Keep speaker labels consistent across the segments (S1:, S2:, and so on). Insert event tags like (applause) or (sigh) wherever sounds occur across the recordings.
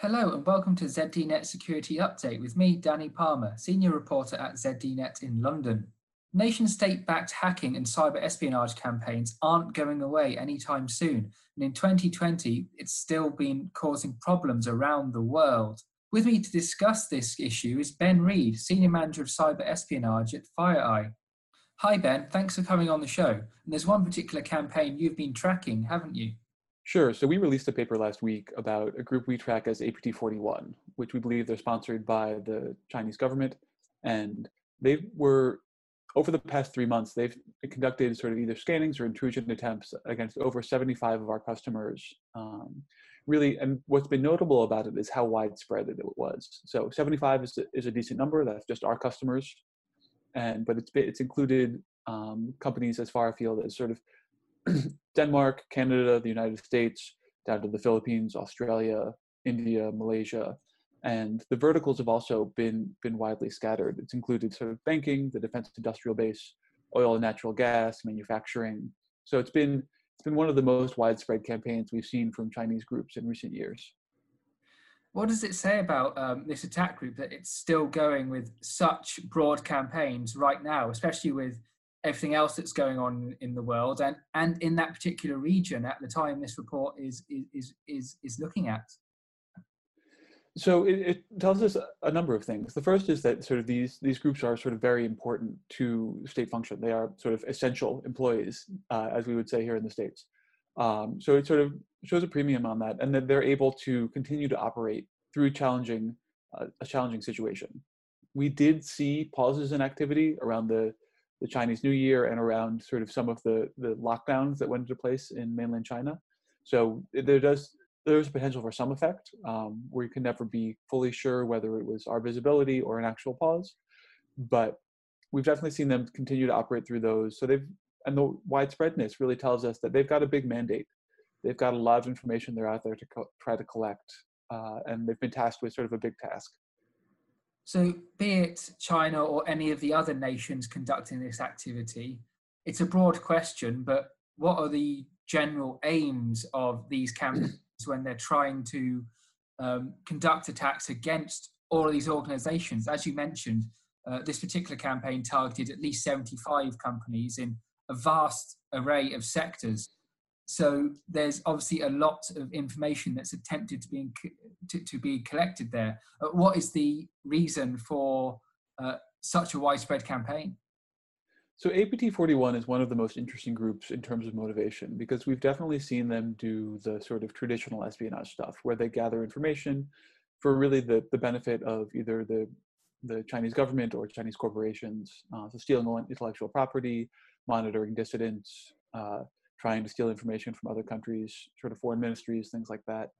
S1: Hello and welcome to ZDNet Security Update with me, Danny Palmer, Senior Reporter at ZDNet in London. Nation state backed hacking and cyber espionage campaigns aren't going away anytime soon, and in 2020, it's still been causing problems around the world. With me to discuss this issue is Ben Read, Senior Manager of Cyber Espionage at FireEye. Hi, Ben. Thanks for coming on the show. And there's one particular campaign you've been tracking, haven't you?
S2: Sure. So we released a paper last week about a group we track as APT41, which we believe they're sponsored by the Chinese government. And they were, over the past three months, they've conducted sort of either scannings or intrusion attempts against over 75 of our customers. Um, really, and what's been notable about it is how widespread it was. So 75 is a, is a decent number. That's just our customers. And, but it's, it's included um, companies as far afield as sort of Denmark, Canada, the United States, down to the Philippines, Australia, India, Malaysia, and the verticals have also been been widely scattered. It's included sort of banking, the defense industrial base, oil and natural gas, manufacturing. So it's been it's been one of the most widespread campaigns we've seen from Chinese groups in recent years.
S1: What does it say about um, this attack group that it's still going with such broad campaigns right now, especially with everything else that's going on in the world and, and in that particular region at the time this report is is is is looking at.
S2: So it, it, tells us a number of things. The first is that sort of these these groups are sort of very important to state function. They are sort of essential employees uh, as we would say here in the states. Um, so it sort of shows a premium on that and that they're able to continue to operate through challenging uh, a challenging situation. We did see pauses in activity around the the Chinese New Year and around sort of some of the the lockdowns that went into place in mainland China. So there does there's potential for some effect um, where you can never be fully sure whether it was our visibility or an actual pause, but we've definitely seen them continue to operate through those. So they've and the widespreadness really tells us that they've got a big mandate. They've got a lot of information they're out there to co- try to collect, uh, and they've been tasked with sort of a big task.
S1: So, be it China or any of the other nations conducting this activity, it's a broad question, but what are the general aims of these campaigns when they're trying to um, conduct attacks against all of these organizations? As you mentioned, uh, this particular campaign targeted at least 75 companies in a vast array of sectors. So there's obviously a lot of information that's attempted to be to, to be collected there. Uh, what is the reason for uh, such a widespread campaign?
S2: So APT 41 is one of the most interesting groups in terms of motivation because we've definitely seen them do the sort of traditional espionage stuff where they gather information for really the, the benefit of either the the Chinese government or Chinese corporations, uh, so stealing intellectual property, monitoring dissidents, uh, trying to steal information from other countries, sort of foreign ministries, things like that.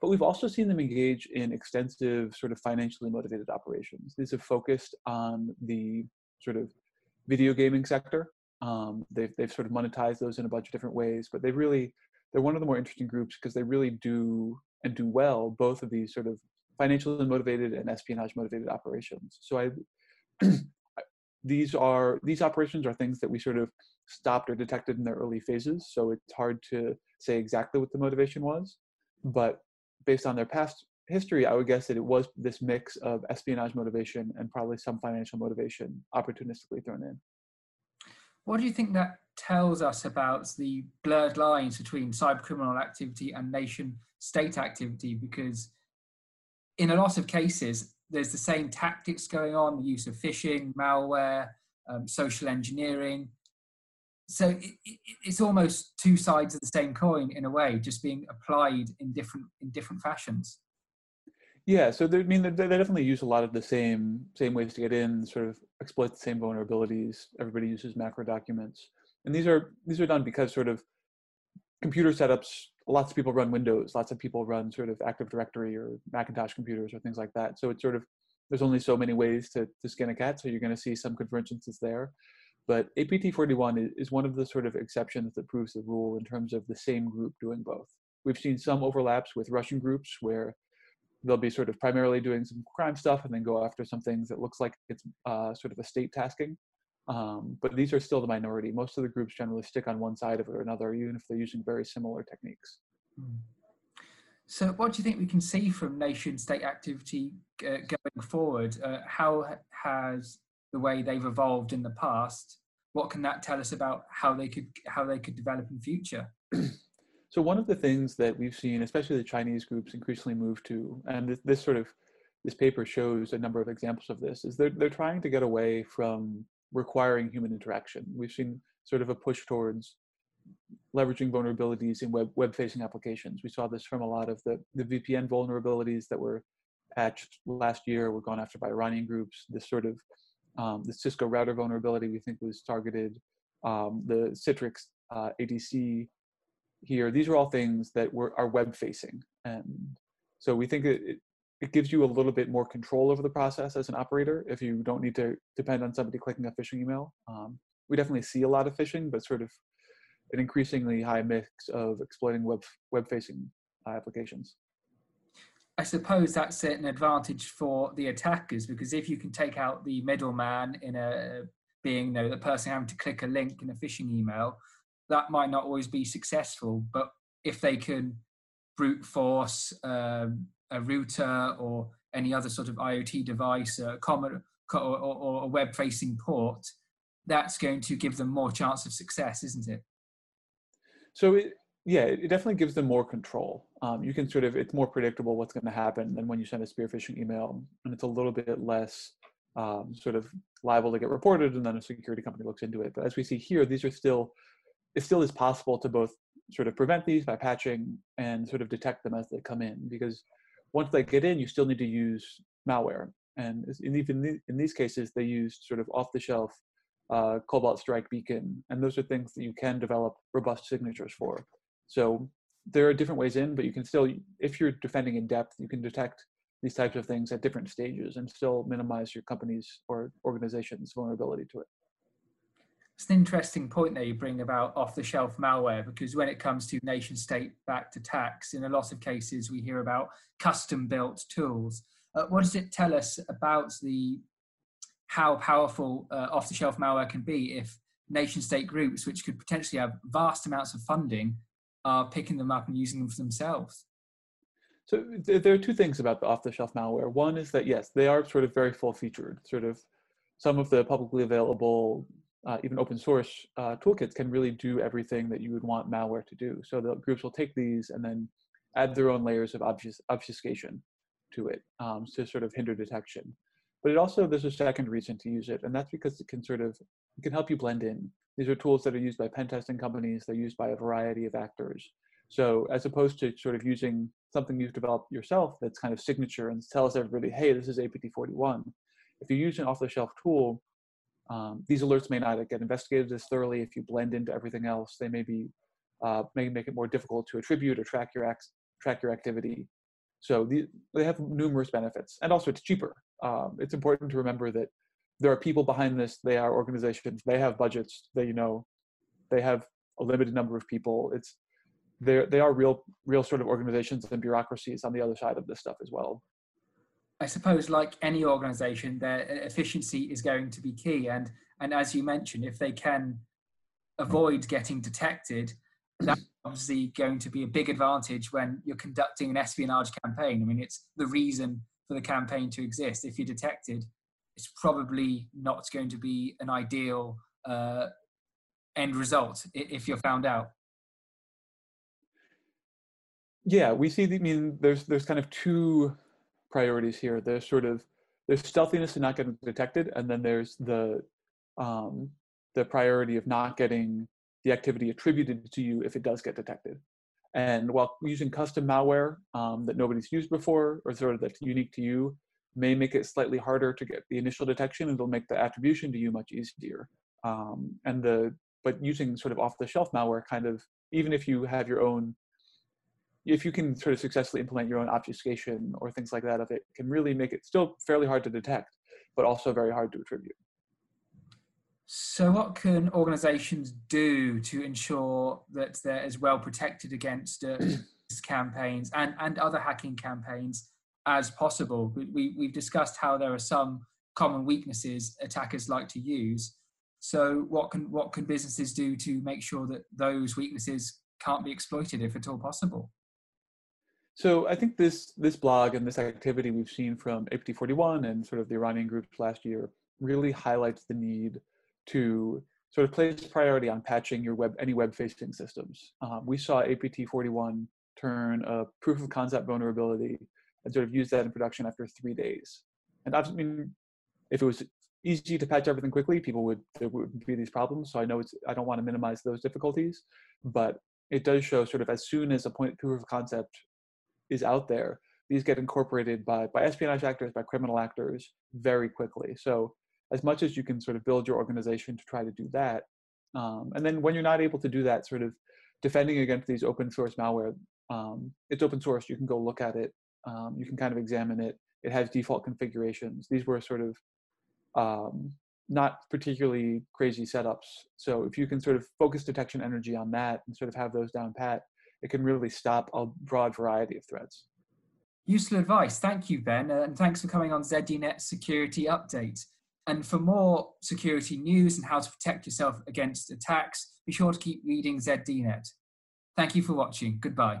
S2: But we've also seen them engage in extensive, sort of financially motivated operations. These have focused on the sort of video gaming sector. Um, they've they've sort of monetized those in a bunch of different ways, but they really they're one of the more interesting groups because they really do and do well both of these sort of financially motivated and espionage motivated operations. So I (clears throat) these are these operations are things that we sort of stopped or detected in their early phases. So it's hard to say exactly what the motivation was. But based on their past history, I would guess that it was this mix of espionage motivation and probably some financial motivation opportunistically thrown in.
S1: What do you think that tells us about the blurred lines between cybercriminal activity and nation state activity? Because in a lot of cases, there's the same tactics going on the use of phishing, malware, um, social engineering, so it, it, it's almost two sides of the same coin in a way, just being applied in different in different fashions.
S2: Yeah, so I mean, they, they definitely use a lot of the same same ways to get in, sort of exploit the same vulnerabilities. Everybody uses macro documents, and these are these are done because sort of computer setups. Lots of people run Windows. Lots of people run sort of Active Directory or Macintosh computers or things like that. So it's sort of there's only so many ways to, to skin a cat. So you're going to see some convergences there. But APT41 is one of the sort of exceptions that proves the rule in terms of the same group doing both. We've seen some overlaps with Russian groups where they'll be sort of primarily doing some crime stuff and then go after some things that looks like it's uh, sort of a state tasking. Um, but these are still the minority. Most of the groups generally stick on one side of it or another, even if they're using very similar techniques. Hmm.
S1: So, what do you think we can see from nation state activity uh, going forward? Uh, how has the way they've evolved in the past? What can that tell us about how they could how they could develop in future? (clears throat)
S2: So one of the things that we've seen, especially the Chinese groups, increasingly move to, and this, this sort of this paper shows a number of examples of this, is they're they're trying to get away from requiring human interaction. We've seen sort of a push towards leveraging vulnerabilities in web web facing applications. We saw this from a lot of the the VPN vulnerabilities that were patched last year were gone after by Iranian groups. This sort of um, the Cisco router vulnerability we think was targeted. Um, the Citrix uh, ADC here, these are all things that were, are web facing. And so we think it, it gives you a little bit more control over the process as an operator if you don't need to depend on somebody clicking a phishing email. Um, we definitely see a lot of phishing, but sort of an increasingly high mix of exploiting web web facing uh, applications.
S1: I suppose that's an advantage for the attackers because if you can take out the middleman in a being you know the person having to click a link in a phishing email, that might not always be successful. But if they can brute force um, a router or any other sort of IoT device, a common or, or, a web-facing port, that's going to give them more chance of success, isn't it?
S2: So it, yeah, it definitely gives them more control. Um, you can sort of it's more predictable what's going to happen than when you send a spear phishing email, and it's a little bit less um, sort of liable to get reported, and then a security company looks into it. But as we see here, these are still it still is possible to both sort of prevent these by patching and sort of detect them as they come in because once they get in, you still need to use malware. And even in these cases, they use sort of off-the-shelf uh, Cobalt Strike beacon, and those are things that you can develop robust signatures for. So there are different ways in, but you can still, if you're defending in depth, you can detect these types of things at different stages and still minimize your company's or organization's vulnerability to it
S1: it's an interesting point there you bring about off-the-shelf malware because when it comes to nation-state-backed attacks, in a lot of cases we hear about custom-built tools. Uh, what does it tell us about the how powerful uh, off-the-shelf malware can be if nation-state groups, which could potentially have vast amounts of funding, are picking them up and using them for themselves?
S2: So there are two things about the off-the-shelf malware. One is that yes, they are sort of very full-featured. Sort of some of the publicly available uh, even open source uh, toolkits can really do everything that you would want malware to do. So the groups will take these and then add their own layers of obfus- obfuscation to it um, to sort of hinder detection. But it also there's a second reason to use it, and that's because it can sort of it can help you blend in. These are tools that are used by pen testing companies. They're used by a variety of actors. So as opposed to sort of using something you've developed yourself that's kind of signature and tells everybody, hey, this is APT41. If you use an off-the-shelf tool, um, these alerts may not get investigated as thoroughly if you blend into everything else. They may be uh, may make it more difficult to attribute or track your acts, track your activity. So the, they have numerous benefits, and also it's cheaper. Um, it's important to remember that there are people behind this. They are organizations. They have budgets. They you know they have a limited number of people. It's they they are real real sort of organizations and bureaucracies on the other side of this stuff as well.
S1: I suppose, like any organization, their efficiency is going to be key. And and as you mentioned, if they can avoid getting detected, that's obviously going to be a big advantage when you're conducting an espionage campaign. I mean, it's the reason for the campaign to exist. If you're detected, it's probably not going to be an ideal uh, end result if you're found out.
S2: Yeah, we see. I mean, there's there's kind of two priorities here. There's sort of there's stealthiness and not getting detected, and then there's the um, the priority of not getting the activity attributed to you if it does get detected. And while using custom malware um, that nobody's used before or sort of that's unique to you may make it slightly harder to get the initial detection, it'll make the attribution to you much easier. Um, and the but using sort of off-the-shelf malware kind of even if you have your own if you can sort of successfully implement your own obfuscation or things like that of it can really make it still fairly hard to detect but also very hard to attribute.
S1: So what can organizations do to ensure that they're as well protected against uh, (clears throat) campaigns and, and other hacking campaigns as possible? We, we've discussed how there are some common weaknesses attackers like to use. So what can what can businesses do to make sure that those weaknesses can't be exploited if at all possible
S2: so I think this this blog and this activity we've seen from APT41 and sort of the Iranian groups last year really highlights the need to sort of place priority on patching your web any web facing systems. Um, we saw APT41 turn a proof of concept vulnerability and sort of use that in production after three days. And I mean, if it was easy to patch everything quickly, people would there would be these problems. So I know it's I don't want to minimize those difficulties, but it does show sort of as soon as a point proof of concept is out there, these get incorporated by, by espionage actors, by criminal actors very quickly. So as much as you can sort of build your organization to try to do that, um, and then when you're not able to do that, sort of defending against these open source malware, um, it's open source. You can go look at it. Um, you can kind of examine it. It has default configurations. These were sort of um, not particularly crazy setups. So if you can sort of focus detection energy on that and sort of have those down pat, it can really stop a broad variety of threats.
S1: Useful advice. Thank you, Ben, uh, and thanks for coming on ZDNet Security Update. And for more security news and how to protect yourself against attacks, be sure to keep reading ZDNet. Thank you for watching. Goodbye.